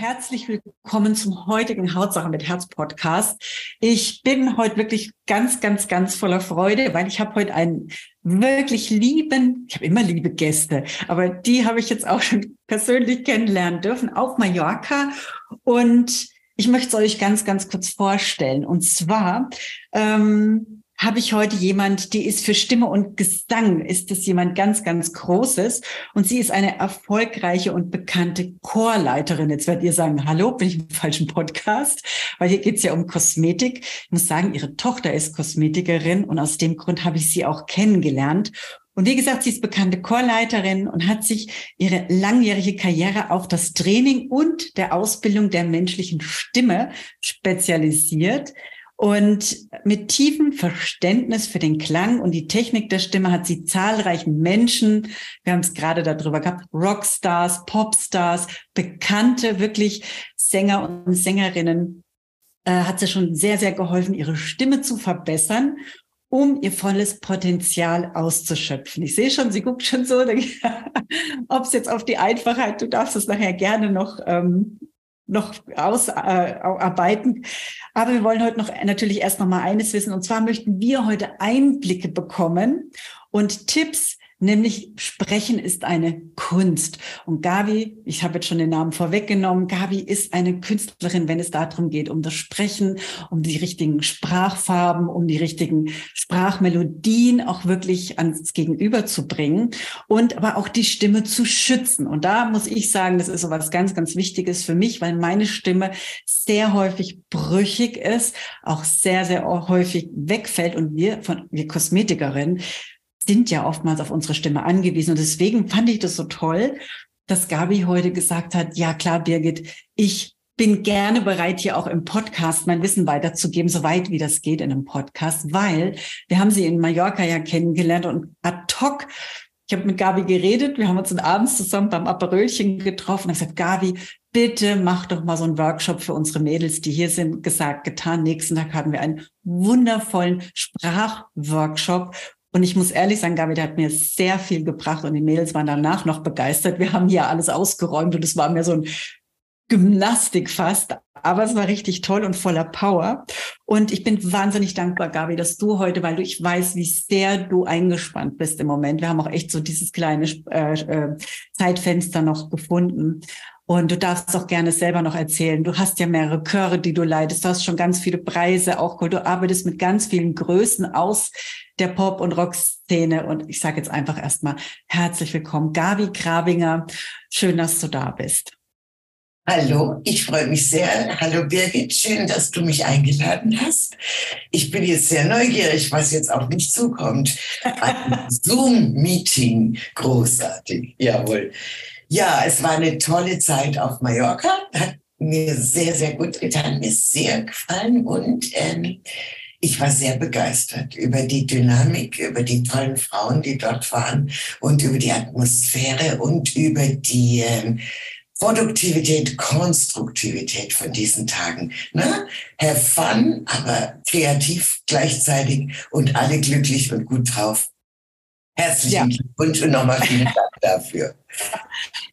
Herzlich willkommen zum heutigen Hautsache mit Herz Podcast. Ich bin heute wirklich ganz, ganz, ganz voller Freude, weil ich habe heute einen wirklich lieben, ich habe immer liebe Gäste, aber die habe ich jetzt auch schon persönlich kennenlernen dürfen auf Mallorca und ich möchte es euch ganz, ganz kurz vorstellen. Und zwar ähm, habe ich heute jemand, die ist für Stimme und Gesang, ist es jemand ganz, ganz Großes. Und sie ist eine erfolgreiche und bekannte Chorleiterin. Jetzt werdet ihr sagen, hallo, bin ich im falschen Podcast? Weil hier geht es ja um Kosmetik. Ich muss sagen, ihre Tochter ist Kosmetikerin und aus dem Grund habe ich sie auch kennengelernt. Und wie gesagt, sie ist bekannte Chorleiterin und hat sich ihre langjährige Karriere auf das Training und der Ausbildung der menschlichen Stimme spezialisiert. Und mit tiefem Verständnis für den Klang und die Technik der Stimme hat sie zahlreichen Menschen, wir haben es gerade darüber gehabt, Rockstars, Popstars, bekannte wirklich Sänger und Sängerinnen, äh, hat sie schon sehr, sehr geholfen, ihre Stimme zu verbessern um ihr volles Potenzial auszuschöpfen. Ich sehe schon, sie guckt schon so, ob es jetzt auf die Einfachheit, du darfst es nachher gerne noch ähm, noch ausarbeiten. Äh, Aber wir wollen heute noch natürlich erst noch mal eines wissen. Und zwar möchten wir heute Einblicke bekommen und Tipps, nämlich Sprechen ist eine Kunst. Und Gabi, ich habe jetzt schon den Namen vorweggenommen, Gabi ist eine Künstlerin, wenn es darum geht, um das Sprechen, um die richtigen Sprachfarben, um die richtigen Sprachmelodien auch wirklich ans Gegenüber zu bringen und aber auch die Stimme zu schützen. Und da muss ich sagen, das ist so was ganz, ganz Wichtiges für mich, weil meine Stimme sehr häufig brüchig ist, auch sehr, sehr häufig wegfällt und wir von, wir Kosmetikerinnen sind ja oftmals auf unsere Stimme angewiesen. Und deswegen fand ich das so toll, dass Gabi heute gesagt hat, ja klar, Birgit, ich bin gerne bereit, hier auch im Podcast mein Wissen weiterzugeben, soweit wie das geht in einem Podcast, weil wir haben sie in Mallorca ja kennengelernt und ad hoc, ich habe mit Gabi geredet, wir haben uns abends zusammen beim Aperölchen getroffen und gesagt, Gabi, bitte mach doch mal so einen Workshop für unsere Mädels, die hier sind, gesagt, getan. Nächsten Tag hatten wir einen wundervollen Sprachworkshop und ich muss ehrlich sagen, Gabi, der hat mir sehr viel gebracht und die Mädels waren danach noch begeistert. Wir haben hier alles ausgeräumt und es war mir so ein Gymnastik fast, aber es war richtig toll und voller Power. Und ich bin wahnsinnig dankbar, Gabi, dass du heute, weil du, ich weiß, wie sehr du eingespannt bist im Moment. Wir haben auch echt so dieses kleine äh, äh, Zeitfenster noch gefunden. Und du darfst auch gerne selber noch erzählen. Du hast ja mehrere Chöre, die du leidest. Du hast schon ganz viele Preise auch Du arbeitest mit ganz vielen Größen aus der Pop- und Rock-Szene. Und ich sage jetzt einfach erstmal herzlich willkommen, Gabi Grabinger. Schön, dass du da bist. Hallo, ich freue mich sehr. Hallo Birgit, schön, dass du mich eingeladen hast. Ich bin jetzt sehr neugierig, was jetzt auf mich zukommt. Ein Zoom-Meeting, großartig, jawohl. Ja, es war eine tolle Zeit auf Mallorca. Hat mir sehr, sehr gut getan, mir sehr gefallen und ähm, ich war sehr begeistert über die Dynamik, über die tollen Frauen, die dort waren und über die Atmosphäre und über die ähm, Produktivität, Konstruktivität von diesen Tagen. Ne? Have fun, aber kreativ gleichzeitig und alle glücklich und gut drauf. Herzlichen ja. Glückwunsch und nochmal vielen Dank dafür.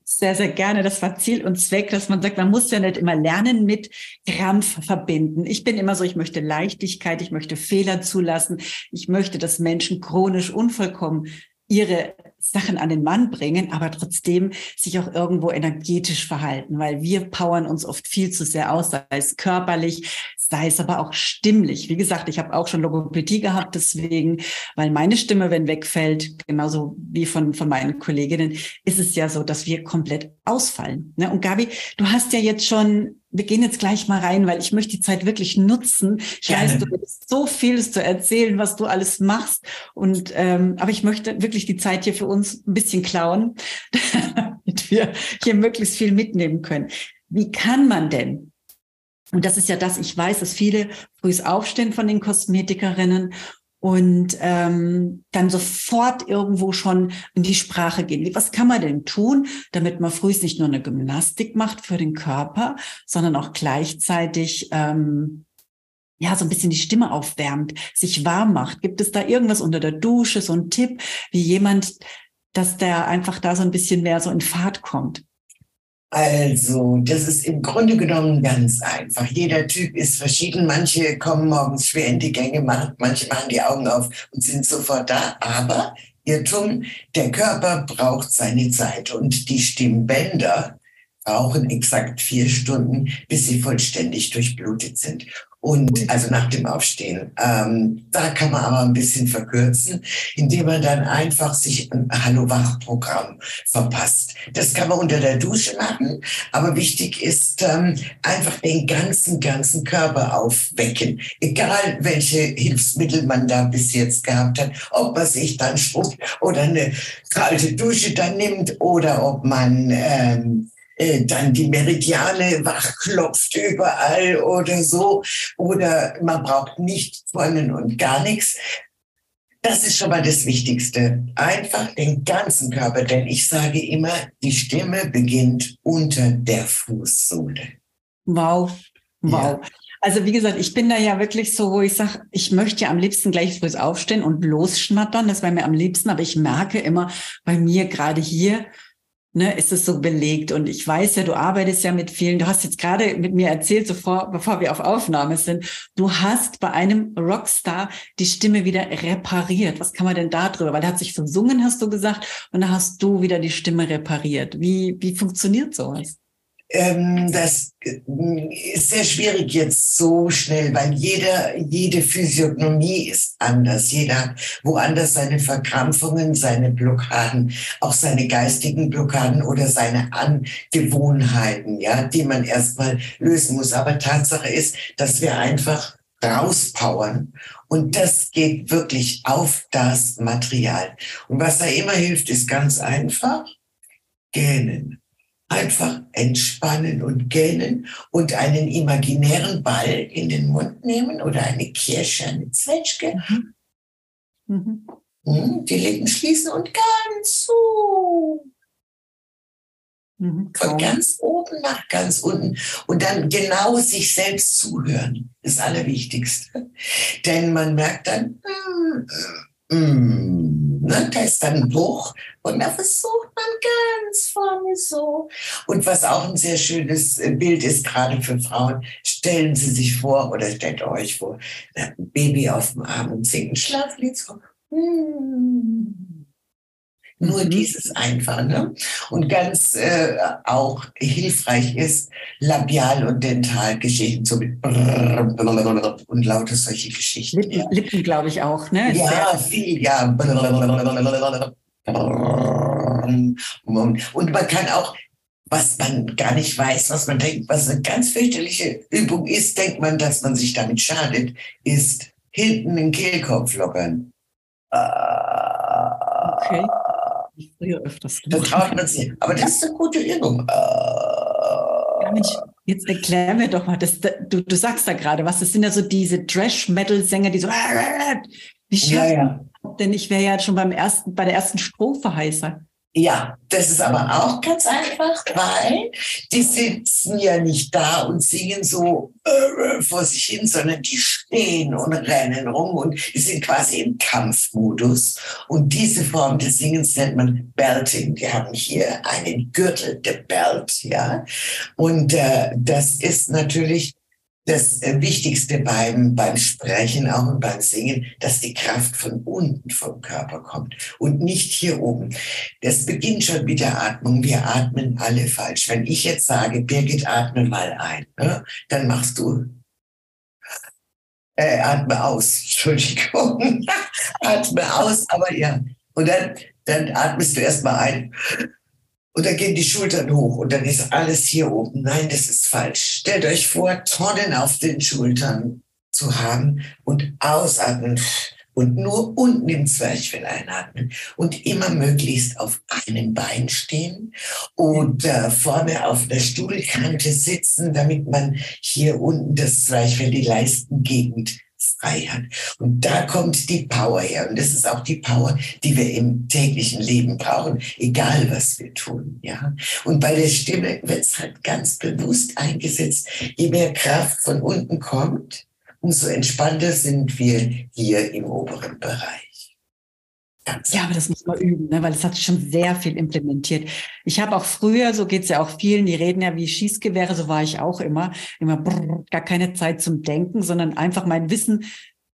Sehr, sehr gerne. Das war Ziel und Zweck, dass man sagt, man muss ja nicht immer lernen mit Krampf verbinden. Ich bin immer so, ich möchte Leichtigkeit, ich möchte Fehler zulassen, ich möchte, dass Menschen chronisch unvollkommen ihre Sachen an den Mann bringen, aber trotzdem sich auch irgendwo energetisch verhalten, weil wir powern uns oft viel zu sehr aus, sei es körperlich, sei es aber auch stimmlich. Wie gesagt, ich habe auch schon Logopädie gehabt, deswegen, weil meine Stimme, wenn wegfällt, genauso wie von, von meinen Kolleginnen, ist es ja so, dass wir komplett ausfallen. Ne? Und Gabi, du hast ja jetzt schon wir gehen jetzt gleich mal rein, weil ich möchte die Zeit wirklich nutzen. Ich Gerne. weiß, du hast so vieles zu erzählen, was du alles machst. Und ähm, aber ich möchte wirklich die Zeit hier für uns ein bisschen klauen, damit wir hier möglichst viel mitnehmen können. Wie kann man denn Und das ist ja das, ich weiß, dass viele früh aufstehen von den Kosmetikerinnen und ähm, dann sofort irgendwo schon in die Sprache gehen. Was kann man denn tun, damit man früh nicht nur eine Gymnastik macht für den Körper, sondern auch gleichzeitig ähm, ja so ein bisschen die Stimme aufwärmt, sich warm macht? Gibt es da irgendwas unter der Dusche, so ein Tipp, wie jemand, dass der einfach da so ein bisschen mehr so in Fahrt kommt? Also, das ist im Grunde genommen ganz einfach. Jeder Typ ist verschieden. Manche kommen morgens schwer in die Gänge, manche machen die Augen auf und sind sofort da. Aber Irrtum, der Körper braucht seine Zeit und die Stimmbänder brauchen exakt vier Stunden, bis sie vollständig durchblutet sind. Und also nach dem Aufstehen. Ähm, da kann man aber ein bisschen verkürzen, indem man dann einfach sich ein Hallo-Wach-Programm verpasst. Das kann man unter der Dusche machen, aber wichtig ist ähm, einfach den ganzen, ganzen Körper aufwecken. Egal welche Hilfsmittel man da bis jetzt gehabt hat, ob man sich dann spuckt oder eine kalte Dusche dann nimmt oder ob man ähm, äh, dann die Meridiane wachklopft überall oder so. Oder man braucht nicht wollen und gar nichts. Das ist schon mal das Wichtigste. Einfach den ganzen Körper, denn ich sage immer, die Stimme beginnt unter der Fußsohle. Wow, wow. Ja. Also wie gesagt, ich bin da ja wirklich so, wo ich sage, ich möchte ja am liebsten gleich früh aufstehen und losschnattern. Das wäre mir am liebsten, aber ich merke immer bei mir gerade hier, ne, ist es so belegt. Und ich weiß ja, du arbeitest ja mit vielen. Du hast jetzt gerade mit mir erzählt, sofort, bevor wir auf Aufnahme sind, du hast bei einem Rockstar die Stimme wieder repariert. Was kann man denn da drüber? Weil der hat sich versungen, hast du gesagt, und da hast du wieder die Stimme repariert. Wie, wie funktioniert sowas? Ähm, das äh, ist sehr schwierig jetzt so schnell, weil jeder, jede Physiognomie ist anders. Jeder hat woanders seine Verkrampfungen, seine Blockaden, auch seine geistigen Blockaden oder seine Angewohnheiten, ja, die man erstmal lösen muss. Aber Tatsache ist, dass wir einfach rauspowern. Und das geht wirklich auf das Material. Und was da immer hilft, ist ganz einfach. Gähnen einfach entspannen und gähnen und einen imaginären Ball in den Mund nehmen oder eine Kirsche, eine Zwetschge. Mhm. Mhm. Hm, die Lippen schließen und ganz. Mhm. Von ganz oben nach ganz unten. Und dann genau sich selbst zuhören. Das Allerwichtigste. Denn man merkt dann, mm, mm, ne, da ist dann ein Bruch und da versucht man ganz vorne so. Und was auch ein sehr schönes äh, Bild ist, gerade für Frauen, stellen Sie sich vor oder stellt euch vor, ein Baby auf dem Arm und singt ein Schlaflied so. Mm. Nur mhm. dieses einfach. Ne? Und ganz äh, auch hilfreich ist Labial- und Dentalgeschichten, so mit und lauter solche Geschichten. Lippen, ja. Lippen glaube ich auch, ne? Ja, viel, ja. Und man kann auch was man gar nicht weiß, was man denkt, was eine ganz fürchterliche Übung ist, denkt man, dass man sich damit schadet, ist hinten den Kehlkopf lockern. Okay ich früher öfters gemacht. Aber das ist eine gute Übung. Mensch, jetzt erklär mir doch mal, das, du, du sagst da gerade was, das sind ja so diese Trash-Metal-Sänger, die so wie schafft ja, ja. denn ich wäre ja schon beim ersten, bei der ersten Strophe heißer. Ja, das ist aber auch ganz einfach, weil die sitzen ja nicht da und singen so äh, vor sich hin, sondern die stehen und rennen rum und die sind quasi im Kampfmodus. Und diese Form des Singens nennt man Belting. Die haben hier einen Gürtel, der Belt, ja. Und äh, das ist natürlich das Wichtigste beim, beim Sprechen auch und beim Singen, dass die Kraft von unten vom Körper kommt und nicht hier oben. Das beginnt schon mit der Atmung. Wir atmen alle falsch. Wenn ich jetzt sage, Birgit, atme mal ein, ne, dann machst du äh, atme aus, Entschuldigung, atme aus, aber ja. Und dann, dann atmest du erstmal ein und dann gehen die Schultern hoch und dann ist alles hier oben. Nein, das ist falsch. Stellt euch vor, Tonnen auf den Schultern zu haben und ausatmen. und nur unten im Zwerchfell einatmen und immer möglichst auf einem Bein stehen oder vorne auf der Stuhlkante sitzen, damit man hier unten das Zwerchfell, die Leistengegend frei hat. Und da kommt die Power her. Und das ist auch die Power, die wir im täglichen Leben brauchen, egal was wir tun. Ja. Und bei der Stimme wird es halt ganz bewusst eingesetzt. Je mehr Kraft von unten kommt, umso entspannter sind wir hier im oberen Bereich. Ja, aber das muss man üben, ne? weil es hat schon sehr viel implementiert. Ich habe auch früher, so geht es ja auch vielen, die reden ja wie Schießgewehre, so war ich auch immer, immer brrr, gar keine Zeit zum Denken, sondern einfach mein Wissen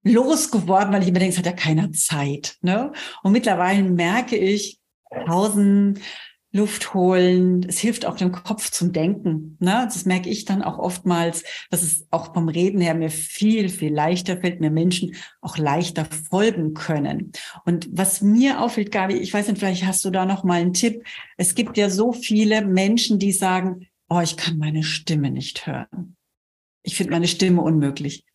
losgeworden, weil ich immer denke, es hat ja keiner Zeit. Ne? Und mittlerweile merke ich, Pausen, Luft holen. Es hilft auch dem Kopf zum Denken. Ne? Das merke ich dann auch oftmals, dass es auch vom Reden her mir viel, viel leichter fällt, mir Menschen auch leichter folgen können. Und was mir auffällt, Gabi, ich weiß nicht, vielleicht hast du da noch mal einen Tipp. Es gibt ja so viele Menschen, die sagen, oh, ich kann meine Stimme nicht hören. Ich finde meine Stimme unmöglich.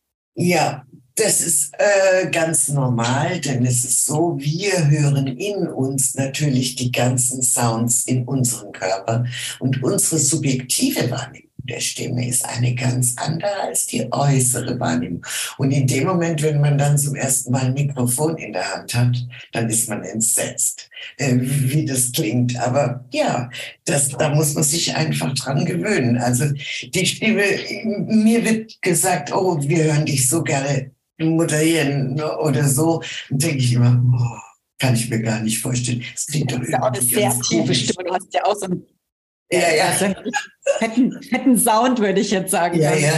Ja, das ist äh, ganz normal, denn es ist so, wir hören in uns natürlich die ganzen Sounds in unserem Körper. Und unsere subjektive Wahrnehmung der Stimme ist eine ganz andere als die äußere Wahrnehmung. Und in dem Moment, wenn man dann zum ersten Mal ein Mikrofon in der Hand hat, dann ist man entsetzt, äh, wie das klingt. Aber ja, das, da muss man sich einfach dran gewöhnen. Also die Stimme, mir wird gesagt, oh, wir hören dich so gerne moderieren ne, oder so. Dann denke ich immer, oh, kann ich mir gar nicht vorstellen. Das klingt doch ja, auch eine sehr tiefe Stimme. Du hast ja auch so einen ja, ja. Fetten, fetten Sound, würde ich jetzt sagen. Ja, ja.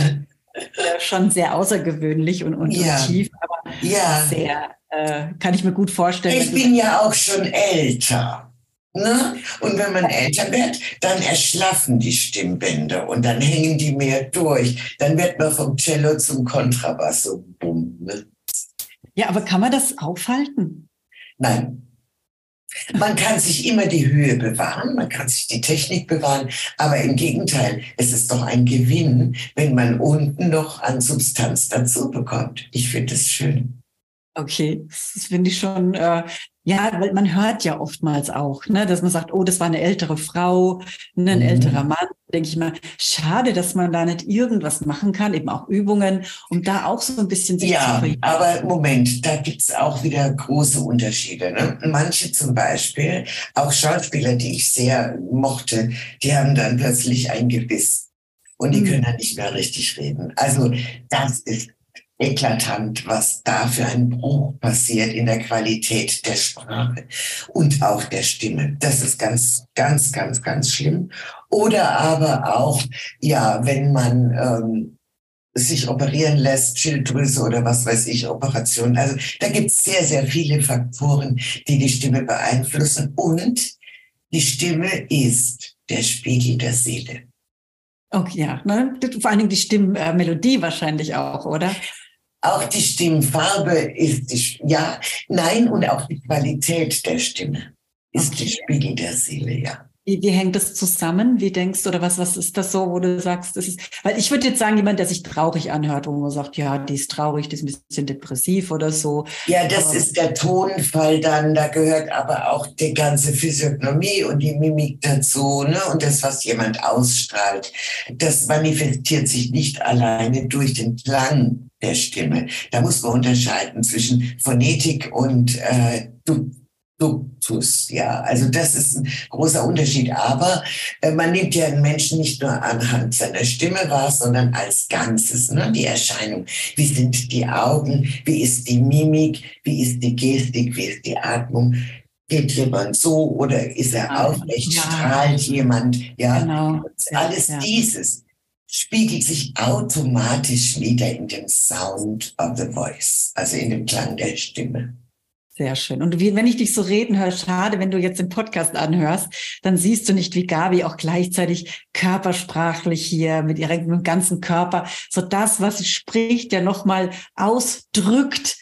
Schon sehr außergewöhnlich und, und, ja. tief, aber ja. sehr, äh, kann ich mir gut vorstellen. Ich bin ja auch schon älter. Ne? Und wenn man älter wird, dann erschlaffen die Stimmbänder und dann hängen die mehr durch. Dann wird man vom Cello zum Kontrabass so bumm. Ne? Ja, aber kann man das aufhalten? Nein, man kann sich immer die Höhe bewahren, man kann sich die Technik bewahren, aber im Gegenteil, es ist doch ein Gewinn, wenn man unten noch an Substanz dazu bekommt. Ich finde es schön. Okay, das finde ich schon, äh, ja, weil man hört ja oftmals auch, ne, dass man sagt, oh, das war eine ältere Frau, ne, ein mhm. älterer Mann. Denke ich mal, schade, dass man da nicht irgendwas machen kann, eben auch Übungen, um da auch so ein bisschen sich ja, zu verhindern. aber Moment, da gibt's auch wieder große Unterschiede. Ne? Manche zum Beispiel, auch Schauspieler, die ich sehr mochte, die haben dann plötzlich ein Gebiss und die mhm. können dann nicht mehr richtig reden. Also das ist eklatant, was da für ein Bruch passiert in der Qualität der Sprache und auch der Stimme. Das ist ganz, ganz, ganz, ganz schlimm. Oder aber auch, ja, wenn man ähm, sich operieren lässt, Schilddrüse oder was weiß ich, Operationen. Also da gibt es sehr, sehr viele Faktoren, die die Stimme beeinflussen. Und die Stimme ist der Spiegel der Seele. Okay, ja. Ne? Vor allen Dingen die Stimmmelodie wahrscheinlich auch, oder? Auch die Stimmfarbe ist die, ja, nein, und auch die Qualität der Stimme ist okay. die Spiegel der Seele, ja. Wie, wie hängt das zusammen? Wie denkst du, oder was, was ist das so, wo du sagst, das ist, weil ich würde jetzt sagen, jemand, der sich traurig anhört, wo man sagt, ja, die ist traurig, die ist ein bisschen depressiv oder so. Ja, das aber ist der Tonfall dann, da gehört aber auch die ganze Physiognomie und die Mimik dazu, ne, und das, was jemand ausstrahlt. Das manifestiert sich nicht alleine durch den Klang der Stimme. Da muss man unterscheiden zwischen Phonetik und äh, Duktus, ja. Also das ist ein großer Unterschied. Aber äh, man nimmt ja einen Menschen nicht nur anhand seiner Stimme wahr, sondern als Ganzes. Ne? Die Erscheinung. Wie sind die Augen? Wie ist die Mimik? Wie ist die Gestik? Wie ist die Atmung? Geht jemand so oder ist er aufrecht? Ja. Strahlt jemand? Ja, genau. alles ja. dieses spiegelt sich automatisch wieder in dem Sound of the voice, also in dem Klang der Stimme. Sehr schön. Und wie, wenn ich dich so reden höre, schade, wenn du jetzt den Podcast anhörst, dann siehst du nicht, wie Gabi auch gleichzeitig körpersprachlich hier mit ihrem ganzen Körper, so das, was sie spricht, ja nochmal ausdrückt,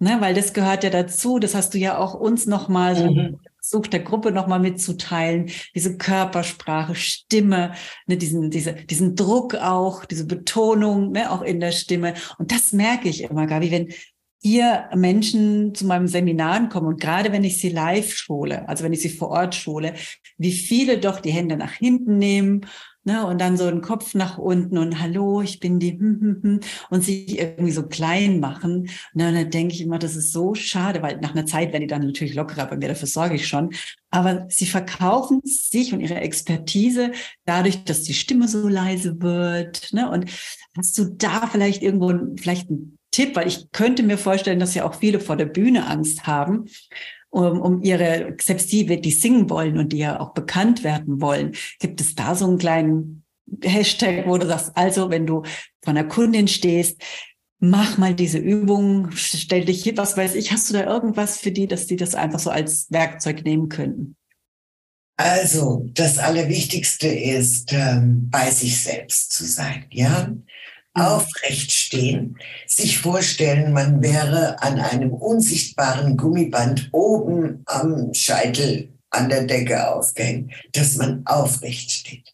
ne, weil das gehört ja dazu. Das hast du ja auch uns nochmal so mhm. Versucht, der Gruppe nochmal mitzuteilen. Diese Körpersprache, Stimme, ne, diesen, diese, diesen Druck auch, diese Betonung, ne, auch in der Stimme. Und das merke ich immer, Gabi, wenn hier Menschen zu meinem Seminaren kommen und gerade wenn ich sie live schule, also wenn ich sie vor Ort schule, wie viele doch die Hände nach hinten nehmen Ne, und dann so den Kopf nach unten und hallo, ich bin die hm, hm, hm, und sich irgendwie so klein machen. Und dann denke ich immer, das ist so schade, weil nach einer Zeit werden die dann natürlich lockerer bei mir, dafür sorge ich schon. Aber sie verkaufen sich und ihre Expertise dadurch, dass die Stimme so leise wird. Ne? Und hast du da vielleicht irgendwo vielleicht einen Tipp, weil ich könnte mir vorstellen, dass ja auch viele vor der Bühne Angst haben um, um ihre, selbst die, die singen wollen und die ja auch bekannt werden wollen. Gibt es da so einen kleinen Hashtag, wo du sagst, also wenn du von einer Kundin stehst, mach mal diese Übung, stell dich hier, was weiß ich, hast du da irgendwas für die, dass die das einfach so als Werkzeug nehmen könnten? Also, das Allerwichtigste ist, ähm, bei sich selbst zu sein, ja. Mhm. Aufrecht stehen, sich vorstellen, man wäre an einem unsichtbaren Gummiband oben am Scheitel an der Decke aufgehängt, dass man aufrecht steht.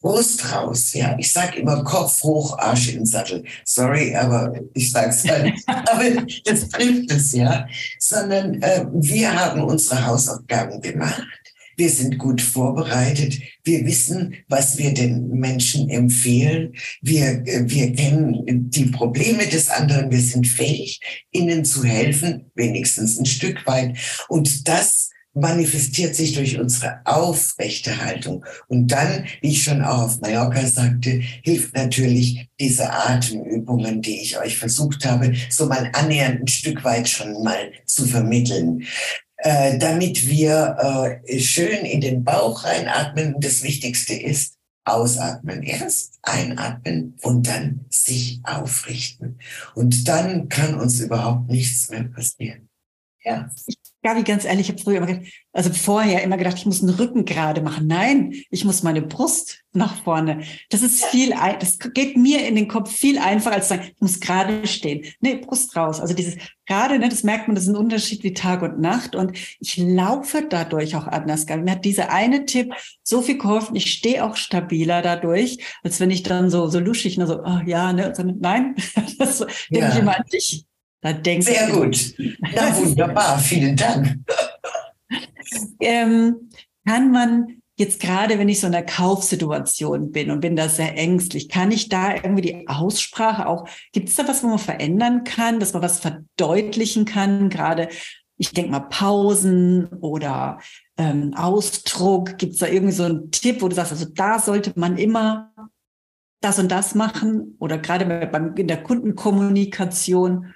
Brust raus, ja. Ich sag immer Kopf hoch, Arsch im Sattel. Sorry, aber ich sag's halt. aber das trifft es, ja. Sondern äh, wir haben unsere Hausaufgaben gemacht. Wir sind gut vorbereitet. Wir wissen, was wir den Menschen empfehlen. Wir, wir kennen die Probleme des anderen. Wir sind fähig, ihnen zu helfen, wenigstens ein Stück weit. Und das manifestiert sich durch unsere aufrechte Haltung. Und dann, wie ich schon auch auf Mallorca sagte, hilft natürlich diese Atemübungen, die ich euch versucht habe, so mal annähernd ein Stück weit schon mal zu vermitteln. Äh, damit wir äh, schön in den Bauch reinatmen. Und das Wichtigste ist, ausatmen. Erst einatmen und dann sich aufrichten. Und dann kann uns überhaupt nichts mehr passieren. Ja. Gabi, ganz ehrlich, ich habe früher immer, also vorher immer gedacht, ich muss den Rücken gerade machen. Nein, ich muss meine Brust nach vorne. Das ist viel, das geht mir in den Kopf viel einfacher als sagen, ich muss gerade stehen. Nee, Brust raus. Also dieses gerade, ne, das merkt man, das ist ein Unterschied wie Tag und Nacht. Und ich laufe dadurch auch anders. Gabi, mir hat dieser eine Tipp so viel geholfen. Ich stehe auch stabiler dadurch, als wenn ich dann so, so luschig, ne, so, oh, ja, ne, so, nein, das denke ja. ich immer an dich. Da denke Sehr gut. Na wunderbar, vielen Dank. ähm, kann man jetzt gerade, wenn ich so in einer Kaufsituation bin und bin da sehr ängstlich, kann ich da irgendwie die Aussprache auch, gibt es da was, wo man verändern kann, dass man was verdeutlichen kann? Gerade, ich denke mal, Pausen oder ähm, Ausdruck, gibt es da irgendwie so einen Tipp, wo du sagst, also da sollte man immer das und das machen oder gerade beim, in der Kundenkommunikation?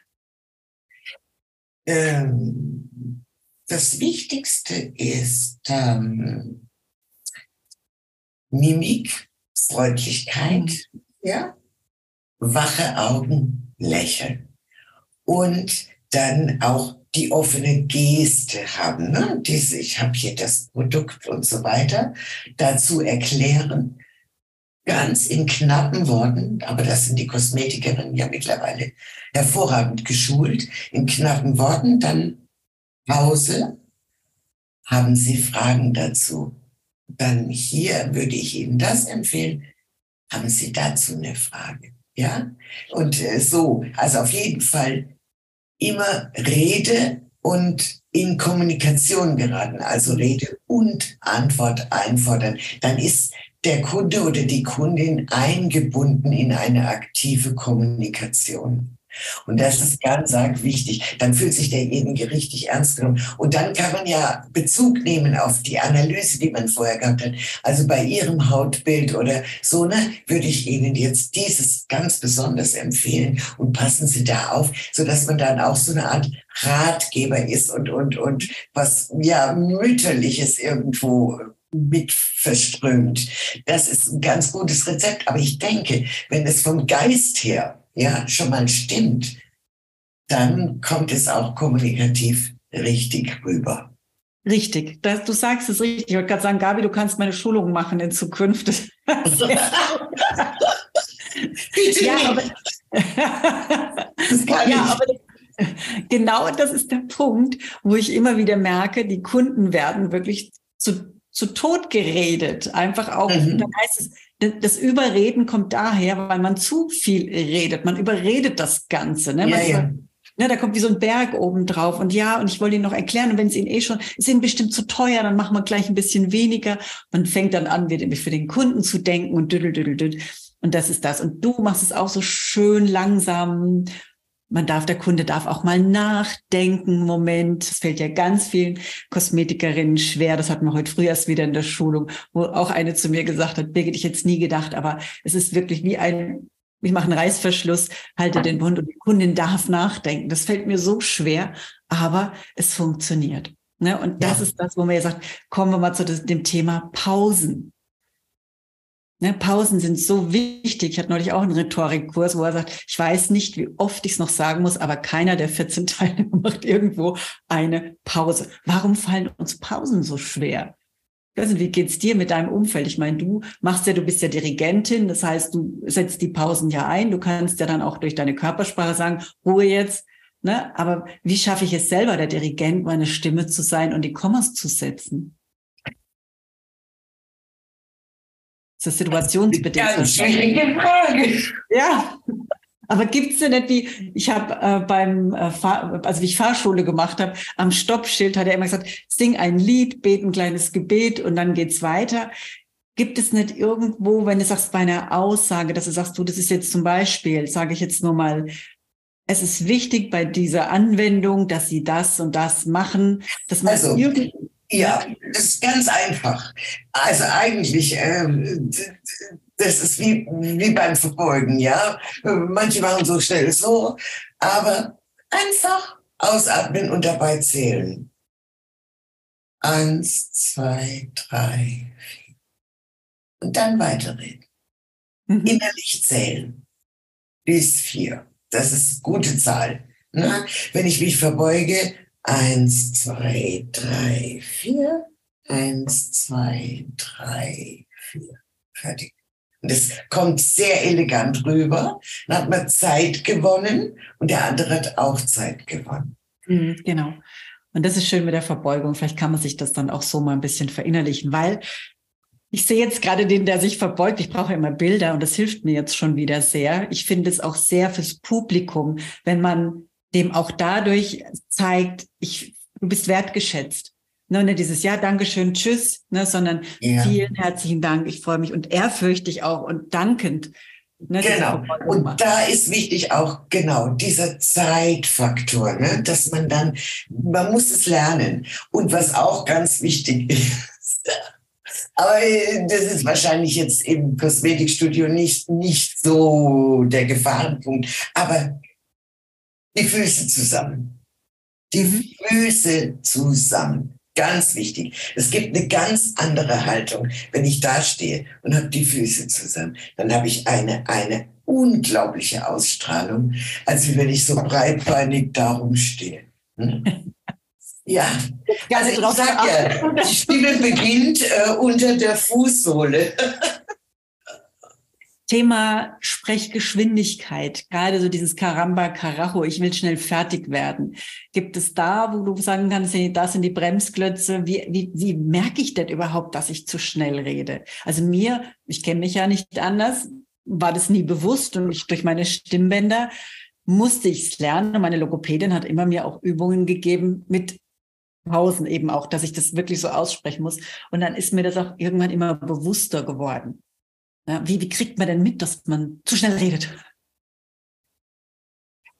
Ähm, das Wichtigste ist ähm, Mimik, Freundlichkeit, mhm. ja, wache Augen, Lächeln und dann auch die offene Geste haben, ne? Diese, ich habe hier das Produkt und so weiter, dazu erklären, ganz in knappen Worten, aber das sind die Kosmetikerinnen ja mittlerweile hervorragend geschult, in knappen Worten, dann Pause, haben Sie Fragen dazu? Dann hier würde ich Ihnen das empfehlen. Haben Sie dazu eine Frage? Ja? Und äh, so, also auf jeden Fall immer Rede und in Kommunikation geraten, also Rede und Antwort einfordern. Dann ist der Kunde oder die Kundin eingebunden in eine aktive Kommunikation. Und das ist ganz arg wichtig. Dann fühlt sich derjenige richtig ernst genommen. Und dann kann man ja Bezug nehmen auf die Analyse, die man vorher gehabt hat. Also bei Ihrem Hautbild oder so, ne, würde ich Ihnen jetzt dieses ganz besonders empfehlen und passen Sie da auf, so dass man dann auch so eine Art Ratgeber ist und, und, und was, ja, mütterliches irgendwo mit verströmt. Das ist ein ganz gutes Rezept. Aber ich denke, wenn es vom Geist her ja schon mal stimmt, dann kommt es auch kommunikativ richtig rüber. Richtig, das, du sagst es richtig. Ich wollte gerade sagen, Gabi, du kannst meine Schulung machen in Zukunft. ja, aber, ja, aber genau das ist der Punkt, wo ich immer wieder merke, die Kunden werden wirklich zu, zu tot geredet. Einfach auch, mhm. dann heißt es, das Überreden kommt daher, weil man zu viel redet. Man überredet das Ganze. Ne? Man, ja, ja. Ja, da kommt wie so ein Berg oben drauf. Und ja, und ich wollte Ihnen noch erklären, und wenn es Ihnen eh schon, ist Ihnen bestimmt zu teuer, dann machen wir gleich ein bisschen weniger. Man fängt dann an, wieder für den Kunden zu denken und düdel, düdel, düdel. Und das ist das. Und du machst es auch so schön langsam. Man darf, der Kunde darf auch mal nachdenken. Moment, das fällt ja ganz vielen Kosmetikerinnen schwer. Das hatten wir heute früh erst wieder in der Schulung, wo auch eine zu mir gesagt hat, Birgit, ich jetzt nie gedacht, aber es ist wirklich wie ein ich mache einen Reißverschluss, halte den Mund und die Kundin darf nachdenken. Das fällt mir so schwer, aber es funktioniert. Ne? Und das ja. ist das, wo man ja sagt, kommen wir mal zu dem Thema Pausen. Ne? Pausen sind so wichtig. Ich hatte neulich auch einen Rhetorikkurs, wo er sagt, ich weiß nicht, wie oft ich es noch sagen muss, aber keiner der 14 Teilnehmer macht irgendwo eine Pause. Warum fallen uns Pausen so schwer? Also wie geht's dir mit deinem Umfeld? Ich meine, du machst ja, du bist ja Dirigentin, das heißt, du setzt die Pausen ja ein. Du kannst ja dann auch durch deine Körpersprache sagen, Ruhe jetzt. Ne? Aber wie schaffe ich es selber, der Dirigent, meine Stimme zu sein und die Kommas zu setzen? Das ist situationsbedingt. Ganz schwierige Frage. Ja. Aber gibt's denn nicht wie, ich habe äh, beim, äh, Fahr also wie ich Fahrschule gemacht habe, am Stoppschild hat er immer gesagt, sing ein Lied, bete ein kleines Gebet und dann geht's weiter. Gibt es nicht irgendwo, wenn du sagst, bei einer Aussage, dass du sagst, du, das ist jetzt zum Beispiel, sage ich jetzt nur mal, es ist wichtig bei dieser Anwendung, dass sie das und das machen, dass man also, irgendwie ja, das ist ganz einfach. Also eigentlich, ähm, das ist wie, wie beim Verbeugen, ja. Manche machen so schnell so, aber einfach ausatmen und dabei zählen. Eins, zwei, drei, vier. Und dann weiterreden. Mhm. Innerlich zählen. Bis vier. Das ist gute Zahl. Na, wenn ich mich verbeuge, Eins, zwei, drei, vier. Eins, zwei, drei, vier. Fertig. Und es kommt sehr elegant rüber. Dann hat man Zeit gewonnen und der andere hat auch Zeit gewonnen. Mhm, genau. Und das ist schön mit der Verbeugung. Vielleicht kann man sich das dann auch so mal ein bisschen verinnerlichen, weil ich sehe jetzt gerade den, der sich verbeugt. Ich brauche immer Bilder und das hilft mir jetzt schon wieder sehr. Ich finde es auch sehr fürs Publikum, wenn man dem auch dadurch zeigt, ich, du bist wertgeschätzt. Ne, nicht dieses Ja, Dankeschön, Tschüss, ne, sondern ja. vielen herzlichen Dank, ich freue mich und ehrfürchtig auch und dankend. Ne, genau. Und da ist wichtig auch genau dieser Zeitfaktor, ne, dass man dann, man muss es lernen. Und was auch ganz wichtig ist, aber äh, das ist wahrscheinlich jetzt im Kosmetikstudio nicht, nicht so der Gefahrenpunkt. Aber die Füße zusammen. Die mhm. Füße zusammen. Ganz wichtig. Es gibt eine ganz andere Haltung. Wenn ich da stehe und habe die Füße zusammen, dann habe ich eine, eine unglaubliche Ausstrahlung, als wenn ich so breitbeinig darum stehe. Hm? Ja, also ich sag ja, die Stimme beginnt äh, unter der Fußsohle. Thema Sprechgeschwindigkeit, gerade so dieses Caramba Carajo, ich will schnell fertig werden. Gibt es da, wo du sagen kannst, das sind die Bremsklötze, wie, wie, wie merke ich denn überhaupt, dass ich zu schnell rede? Also mir, ich kenne mich ja nicht anders, war das nie bewusst und ich durch meine Stimmbänder musste ich es lernen. Meine Logopädin hat immer mir auch Übungen gegeben mit Pausen eben auch, dass ich das wirklich so aussprechen muss. Und dann ist mir das auch irgendwann immer bewusster geworden. Ja, wie, wie kriegt man denn mit, dass man zu schnell redet?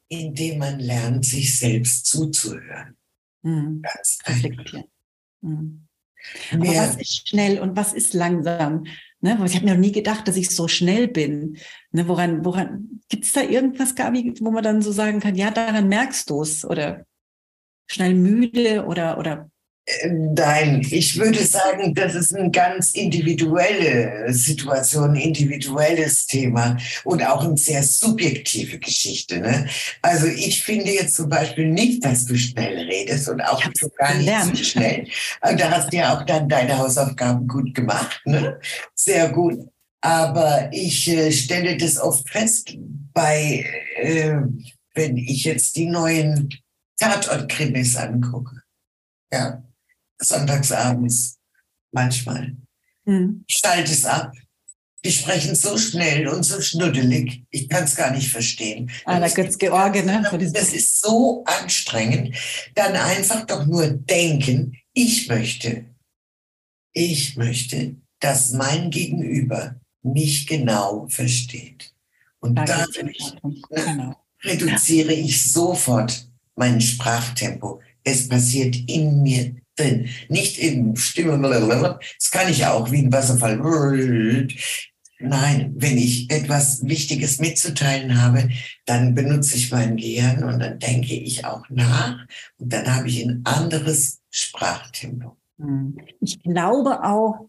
Indem man lernt, sich selbst zuzuhören. Mhm. Ganz reflektieren. Mhm. Aber was ist schnell und was ist langsam? Ne, ich habe mir noch nie gedacht, dass ich so schnell bin. Ne, woran, woran gibt es da irgendwas, Gabi, wo man dann so sagen kann, ja, daran merkst du es oder schnell müde oder, oder Nein, ich würde sagen, das ist eine ganz individuelle Situation, ein individuelles Thema und auch eine sehr subjektive Geschichte. Ne? Also ich finde jetzt zum Beispiel nicht, dass du schnell redest und auch so gar nicht gelernt. so schnell. Und da hast du ja auch dann deine Hausaufgaben gut gemacht, ne? sehr gut. Aber ich äh, stelle das oft fest bei, äh, wenn ich jetzt die neuen Tatort-Krimis angucke. Ja sonntagsabends manchmal. Ich schalte es ab. Die sprechen so schnell und so schnuddelig. Ich kann es gar nicht verstehen. Ah, da gibt's George, ne? Das ist so anstrengend. Dann einfach doch nur denken, ich möchte, ich möchte, dass mein Gegenüber mich genau versteht. Und Da da geht's darum. Genau. reduziere ich sofort mein Sprachtempo. Es passiert in mir nicht in Stimme. Das kann ich auch wie ein Wasserfall. Nein, wenn ich etwas Wichtiges mitzuteilen habe, dann benutze ich mein Gehirn und dann denke ich auch nach und dann habe ich ein anderes Sprachtempo. Hm. Ich glaube auch,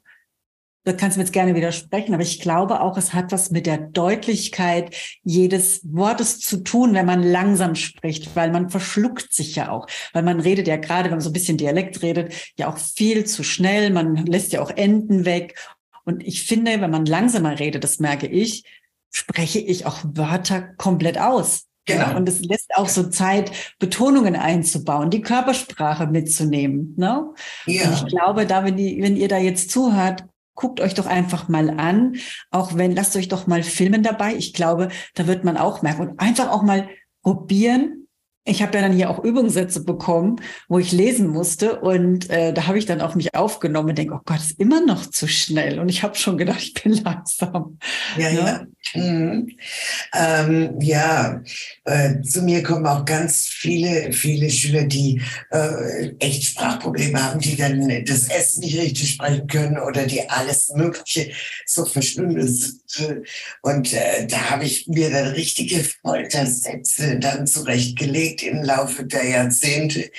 da kannst du mir jetzt gerne widersprechen, aber ich glaube auch, es hat was mit der Deutlichkeit jedes Wortes zu tun, wenn man langsam spricht, weil man verschluckt sich ja auch, weil man redet ja gerade, wenn man so ein bisschen Dialekt redet, ja auch viel zu schnell, man lässt ja auch Enden weg. Und ich finde, wenn man langsamer redet, das merke ich, spreche ich auch Wörter komplett aus. Genau. Und es lässt auch so Zeit, Betonungen einzubauen, die Körpersprache mitzunehmen. Ne? Und Ja, ich glaube, da, wenn, die, wenn ihr da jetzt zuhört, guckt euch doch einfach mal an. Auch wenn, lasst euch doch mal filmen dabei. Ich glaube, da wird man auch merken und einfach auch mal probieren. Ich habe ja dann hier auch Übungssätze bekommen, wo ich lesen musste und äh, da habe ich dann auch mich aufgenommen und denke, oh Gott, ist immer noch zu schnell. Und ich habe schon gedacht, ich bin langsam. ja, Ja. ja. Mhm. Ähm, ja, äh, zu mir kommen auch ganz viele, viele Schüler, die äh, echt Sprachprobleme haben, die dann das S nicht richtig sprechen können oder die alles Mögliche so verschwunden sind. Und äh, da habe ich mir dann richtige Foltersätze dann zurechtgelegt im Laufe der Jahrzehnte.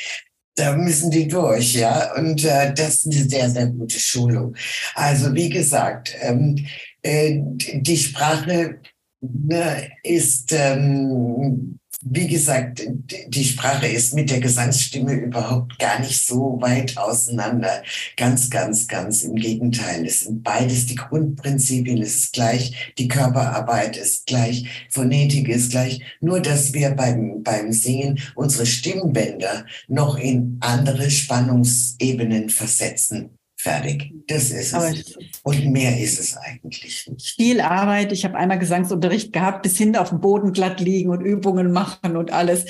Da müssen die durch, ja. Und äh, das ist eine sehr, sehr gute Schulung. Also wie gesagt, ähm, äh, die Sprache ne, ist, ähm, wie gesagt, die Sprache ist mit der Gesangsstimme überhaupt gar nicht so weit auseinander. Ganz, ganz, ganz im Gegenteil. Es sind beides die Grundprinzipien. Es ist gleich, die Körperarbeit ist gleich, Phonetik ist gleich. Nur, dass wir beim, beim Singen unsere Stimmbänder noch in andere Spannungsebenen versetzen. Fertig. Das ist Aber es. Und mehr ist es eigentlich nicht. viel Arbeit. Ich habe einmal Gesangsunterricht gehabt, bis hin auf dem Boden glatt liegen und Übungen machen und alles.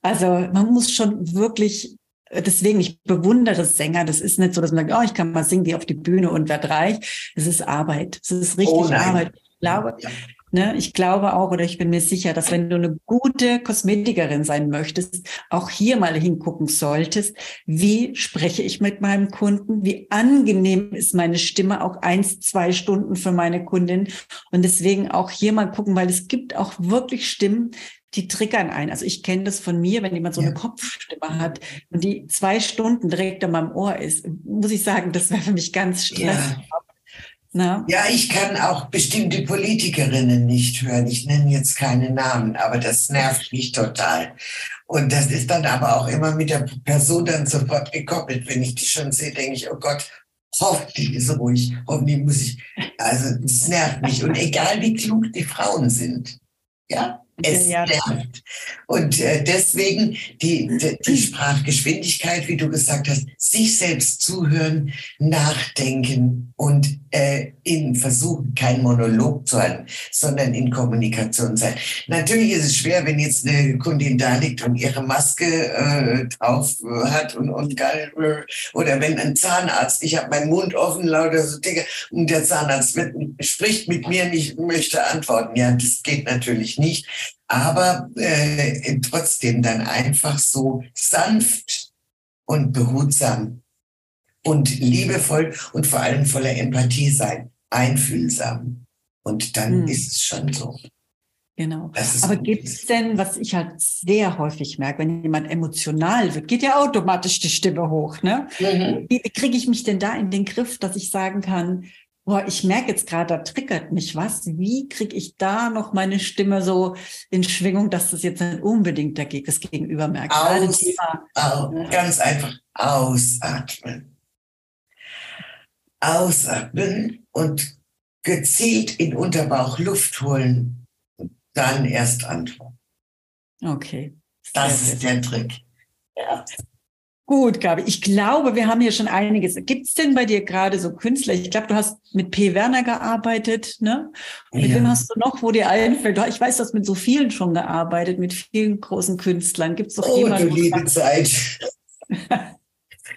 Also man muss schon wirklich, deswegen, ich bewundere Sänger. Das ist nicht so, dass man sagt, oh, ich kann mal singen, gehe auf die Bühne und werde reich. Es ist Arbeit. Es ist richtig Oh. Arbeit. Ich glaube, Ja. Ne, ich glaube auch oder ich bin mir sicher, dass wenn du eine gute Kosmetikerin sein möchtest, auch hier mal hingucken solltest, wie spreche ich mit meinem Kunden, wie angenehm ist meine Stimme auch eins, zwei Stunden für meine Kundin und deswegen auch hier mal gucken, weil es gibt auch wirklich Stimmen, die triggern ein. Also ich kenne das von mir, wenn jemand so Ja. eine Kopfstimme hat und die zwei Stunden direkt an meinem Ohr ist, muss ich sagen, das wäre für mich ganz stressig. Na? Ja, ich kann auch bestimmte Politikerinnen nicht hören. Ich nenne jetzt keine Namen, aber das nervt mich total. Und das ist dann aber auch immer mit der Person dann sofort gekoppelt. Wenn ich die schon sehe, denke ich, oh Gott, hoffentlich ist ruhig. Hoffentlich muss ich, also es nervt mich. Und egal wie klug die Frauen sind, ja, es Ja, ja. nervt. Und äh, deswegen die, die, Sprachgeschwindigkeit, wie du gesagt hast, sich selbst zuhören, nachdenken und äh, in versuchen, kein Monolog zu halten, sondern in Kommunikation sein. Natürlich ist es schwer, wenn jetzt eine Kundin da liegt und ihre Maske äh, drauf hat und, und geil, oder wenn ein Zahnarzt, ich habe meinen Mund offen, lauter so Dinge, und der Zahnarzt mit, spricht mit mir nicht, möchte antworten. Ja, das geht natürlich nicht. Aber äh, trotzdem dann einfach so sanft und behutsam und liebevoll und vor allem voller Empathie sein, einfühlsam. Und dann Hm. ist es schon so. Genau. Aber gibt es denn, was ich halt sehr häufig merke, wenn jemand emotional wird, geht ja automatisch die Stimme hoch, ne? Mhm. Wie kriege ich mich denn da in den Griff, dass ich sagen kann, boah, ich merke jetzt gerade, da triggert mich was. Wie kriege ich da noch meine Stimme so in Schwingung, dass das jetzt nicht unbedingt der Geg- das Gegenüber merkt? Aus- Au, Ja. ganz einfach ausatmen. Ausatmen und gezielt in Unterbauch Luft holen und dann erst antworten. okay. Das ist der Trick. Ja. Gut, Gabi. Ich glaube, wir haben hier schon einiges. Gibt es denn bei dir gerade so Künstler? Ich glaube, du hast mit P. Werner gearbeitet, ne? Mit ja. wem hast du noch, wo dir einfällt? Ich weiß, du hast mit so vielen schon gearbeitet, mit vielen großen Künstlern. Gibt es doch oh, jemanden? Du liebe Zeit.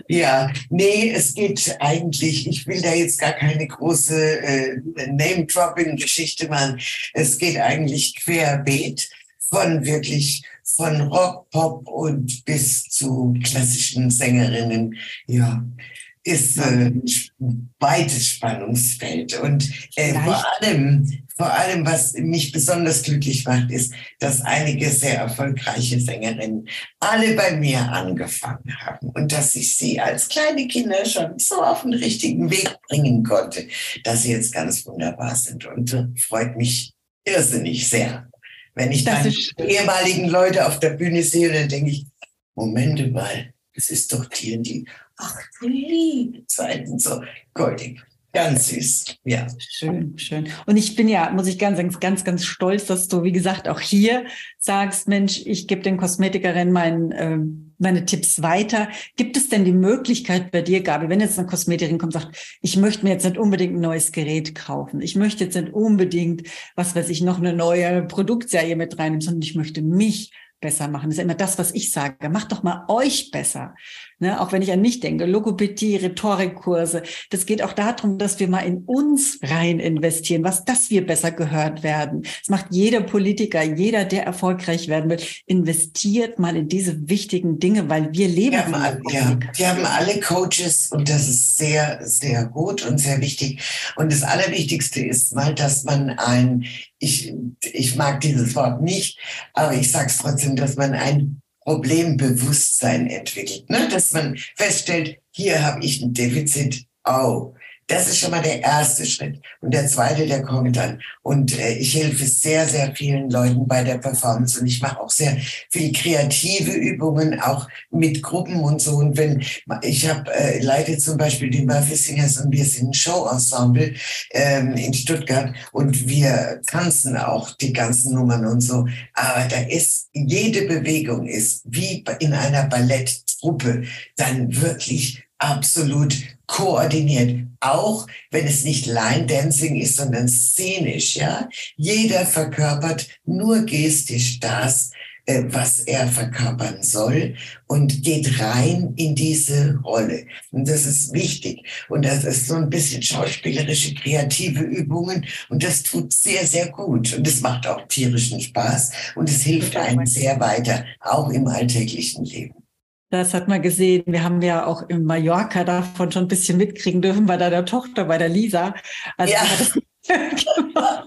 ja, nee, es geht eigentlich, ich will da jetzt gar keine große äh, Name-Dropping-Geschichte machen. Es geht eigentlich querbeet von wirklich von Rock, Pop und bis zu klassischen Sängerinnen. Ja, ist äh, ein weites Spannungsfeld. Und äh, vor allem, vor allem, was mich besonders glücklich macht, ist, dass einige sehr erfolgreiche Sängerinnen alle bei mir angefangen haben und dass ich sie als kleine Kinder schon so auf den richtigen Weg bringen konnte, dass sie jetzt ganz wunderbar sind und äh, freut mich irrsinnig sehr. Wenn ich dann die ehemaligen Leute auf der Bühne sehe, dann denke ich, Momente mal, das ist doch die und die. Ach, du liebe Zeiten, so goldig. Ganz süß, ja. Schön, schön. Und ich bin ja, muss ich ganz sagen, ganz, ganz stolz, dass du, wie gesagt, auch hier sagst, Mensch, ich gebe den Kosmetikerinnen mein, äh, meine Tipps weiter. Gibt es denn die Möglichkeit bei dir, Gabi, wenn jetzt eine Kosmetikerin kommt und sagt, ich möchte mir jetzt nicht unbedingt ein neues Gerät kaufen, ich möchte jetzt nicht unbedingt, was weiß ich, noch eine neue Produktserie mit reinnehmen, sondern ich möchte mich besser machen. Das ist immer das, was ich sage. Macht doch mal euch besser. Ne? Auch wenn ich an mich denke, Logopädie, Rhetorikkurse. Das geht auch darum, dass wir mal in uns rein investieren, was, dass wir besser gehört werden. Das macht jeder Politiker, jeder, der erfolgreich werden will, investiert mal in diese wichtigen Dinge, weil wir leben. Wir haben, alle, ja, wir haben alle Coaches und das ist sehr, sehr gut und sehr wichtig. Und das Allerwichtigste ist mal, dass man ein ich, ich mag dieses Wort nicht, aber ich sage es trotzdem, dass man ein Problembewusstsein entwickelt. Ne? Dass man feststellt, hier habe ich ein Defizit. Oh, das ist schon mal der erste Schritt. Und der zweite, der kommt dann. Und äh, ich helfe sehr, sehr vielen Leuten bei der Performance. Und ich mache auch sehr viel kreative Übungen, auch mit Gruppen und so. Und wenn ich habe äh, leite zum Beispiel die Murphy Singers und wir sind ein Showensemble ähm, in Stuttgart und wir tanzen auch die ganzen Nummern und so. Aber da ist jede Bewegung ist wie in einer Balletttruppe dann wirklich absolut koordiniert, auch wenn es nicht Line Dancing ist, sondern szenisch, ja. Jeder verkörpert nur gestisch das, äh, was er verkörpern soll und geht rein in diese Rolle. Und das ist wichtig. Und das ist so ein bisschen schauspielerische, kreative Übungen. Und das tut sehr, sehr gut. Und es macht auch tierischen Spaß. Und es hilft einem sehr weiter, auch im alltäglichen Leben. Das hat man gesehen. Wir haben ja auch in Mallorca davon schon ein bisschen mitkriegen dürfen bei deiner Tochter, bei der Lisa. Also ja.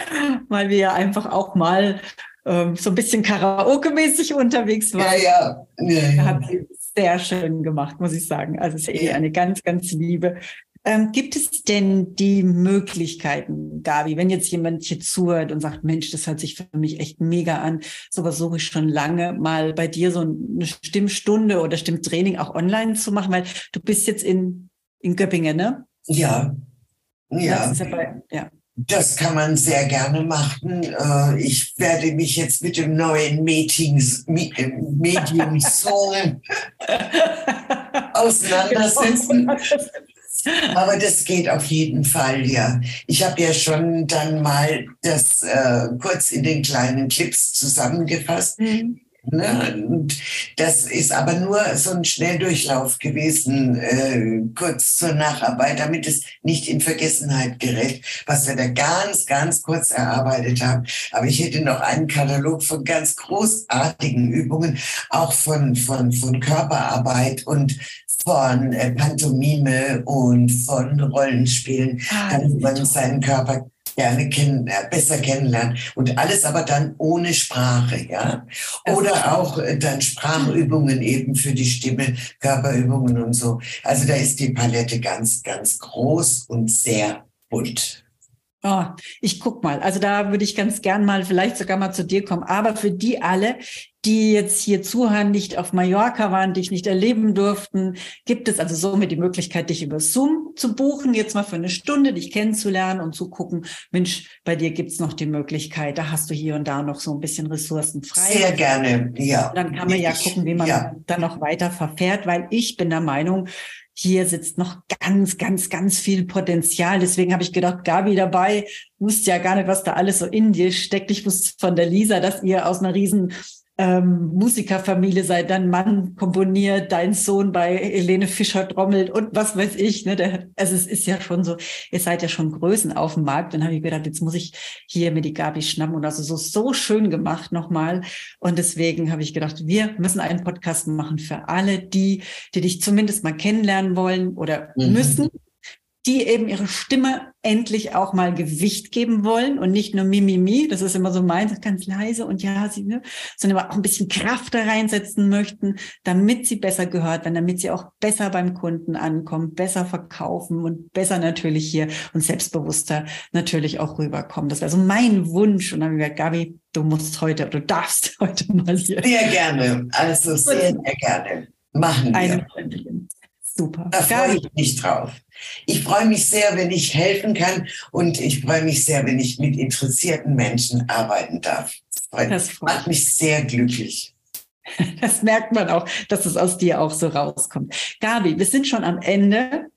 weil wir ja einfach auch mal ähm, so ein bisschen Karaoke-mäßig unterwegs waren. Ja, ja. ja, ja. Hat sie sehr schön gemacht, muss ich sagen. Also es ist eh eine ganz, ganz liebe ähm, gibt es denn die Möglichkeiten, Gabi, wenn jetzt jemand hier zuhört und sagt, Mensch, das hört sich für mich echt mega an, sowas suche ich schon lange, mal bei dir so eine Stimmstunde oder Stimmtraining auch online zu machen, weil du bist jetzt in, in Göppingen, ne? Ja. Ja. Das, ja, bei, ja. das kann man sehr gerne machen. Äh, ich werde mich jetzt mit dem neuen Meetings, Medium Zoom auseinandersetzen. Aber das geht auf jeden Fall, ja. Ich habe ja schon dann mal das äh, kurz in den kleinen Clips zusammengefasst. Mhm. Ne? Und das ist aber nur so ein Schnelldurchlauf gewesen, äh, kurz zur Nacharbeit, damit es nicht in Vergessenheit gerät, was wir da ganz, ganz kurz erarbeitet haben. Aber ich hätte noch einen Katalog von ganz großartigen Übungen, auch von, von, von Körperarbeit und von äh, Pantomime und von Rollenspielen, ah, damit man seinen Körper gerne kennen, äh, besser kennenlernen. Und alles aber dann ohne Sprache, ja. Oder auch äh, dann Sprachübungen eben für die Stimme, Körperübungen und so. Also da ist die Palette ganz, ganz groß und sehr bunt. Oh, ich guck mal. Also da würde ich ganz gern mal vielleicht sogar mal zu dir kommen. Aber für die alle, die jetzt hier zuhören, nicht auf Mallorca waren, dich nicht erleben durften, gibt es also somit die Möglichkeit, dich über Zoom zu buchen, jetzt mal für eine Stunde, dich kennenzulernen und zu gucken, Mensch, bei dir gibt's noch die Möglichkeit, da hast du hier und da noch so ein bisschen Ressourcen frei. Sehr gerne, ja. Dann kann man ja gucken, wie man ja. dann noch weiter verfährt, weil ich bin der Meinung, hier sitzt noch ganz, ganz, ganz viel Potenzial. Deswegen habe ich gedacht, Gabi dabei, wusste ja gar nicht, was da alles so in dir steckt. Ich wusste von der Lisa, dass ihr aus einer riesen ähm, Musikerfamilie seid, dein Mann komponiert, dein Sohn bei Helene Fischer trommelt und was weiß ich. Ne? Der, also es ist ja schon so, ihr seid ja schon Größen auf dem Markt. Dann habe ich gedacht, jetzt muss ich hier mir die Gabi schnappen und also so, so schön gemacht nochmal. Und deswegen habe ich gedacht, wir müssen einen Podcast machen für alle, die, die dich zumindest mal kennenlernen wollen oder mhm. müssen die eben ihre Stimme endlich auch mal Gewicht geben wollen und nicht nur Mimimi, das ist immer so meins, ganz leise und ja, sie, ne, sondern aber auch ein bisschen Kraft da reinsetzen möchten, damit sie besser gehört werden, damit sie auch besser beim Kunden ankommen, besser verkaufen und besser natürlich hier und selbstbewusster natürlich auch rüberkommen. Das wäre so mein Wunsch. Und dann habe ich gesagt, Gabi, du musst heute, du darfst heute mal hier. Sehr gerne, also sehr, sehr gerne. Machen wir. Super. Da freue ich mich drauf. Ich freue mich sehr, wenn ich helfen kann und ich freue mich sehr, wenn ich mit interessierten Menschen arbeiten darf. Das macht mich sehr glücklich. Das merkt man auch, dass es aus dir auch so rauskommt. Gabi, wir sind schon am Ende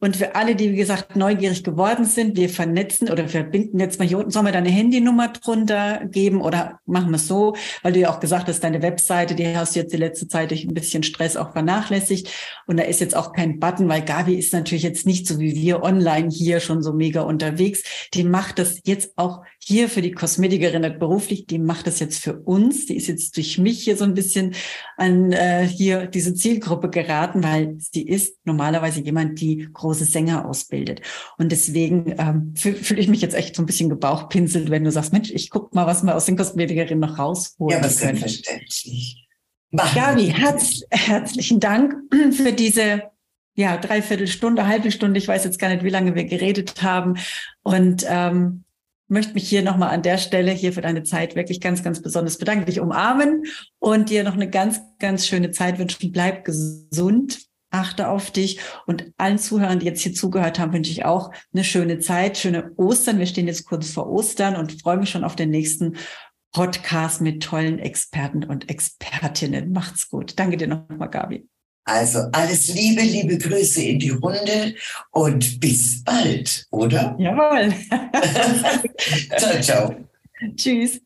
und für alle, die, wie gesagt, neugierig geworden sind, wir vernetzen oder verbinden jetzt mal hier unten, sollen wir deine Handynummer drunter geben oder machen wir es so, weil du ja auch gesagt hast, deine Webseite, die hast du jetzt die letzte Zeit durch ein bisschen Stress auch vernachlässigt. Und da ist jetzt auch kein Button, weil Gabi ist natürlich jetzt nicht so wie wir online hier schon so mega unterwegs. Die macht das jetzt auch hier für die Kosmetikerin beruflich, die macht das jetzt für uns. Die ist jetzt durch mich hier so ein bisschen an äh, hier diese Zielgruppe geraten, weil sie ist normalerweise jemand, die große Sänger ausbildet. Und deswegen ähm, fühle fühl ich mich jetzt echt so ein bisschen gebauchpinselt, wenn du sagst, Mensch, ich guck mal, was wir aus den Kosmetikerinnen noch rausholen Ja, das ist selbstverständlich. Gabi, herz, herzlichen Dank für diese ja, dreiviertel Stunde, halbe Stunde, ich weiß jetzt gar nicht, wie lange wir geredet haben. Und ähm, möchte mich hier nochmal an der Stelle hier für deine Zeit wirklich ganz, ganz besonders bedanken, dich umarmen und dir noch eine ganz, ganz schöne Zeit wünschen. Bleib gesund, achte auf dich und allen Zuhörern, die jetzt hier zugehört haben, wünsche ich auch eine schöne Zeit, schöne Ostern. Wir stehen jetzt kurz vor Ostern und freue mich schon auf den nächsten Podcast mit tollen Experten und Expertinnen. Macht's gut. Danke dir nochmal, Gabi. Also alles Liebe, liebe Grüße in die Runde und bis bald, oder? Jawohl. ciao, ciao. Tschüss.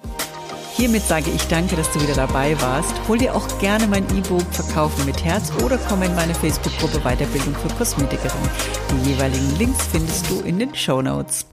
Hiermit sage ich danke, dass du wieder dabei warst. Hol dir auch gerne mein E-Book Verkaufen mit Herz oder komm in meine Facebook-Gruppe Weiterbildung für Kosmetikerin. Die jeweiligen Links findest du in den Show Notes.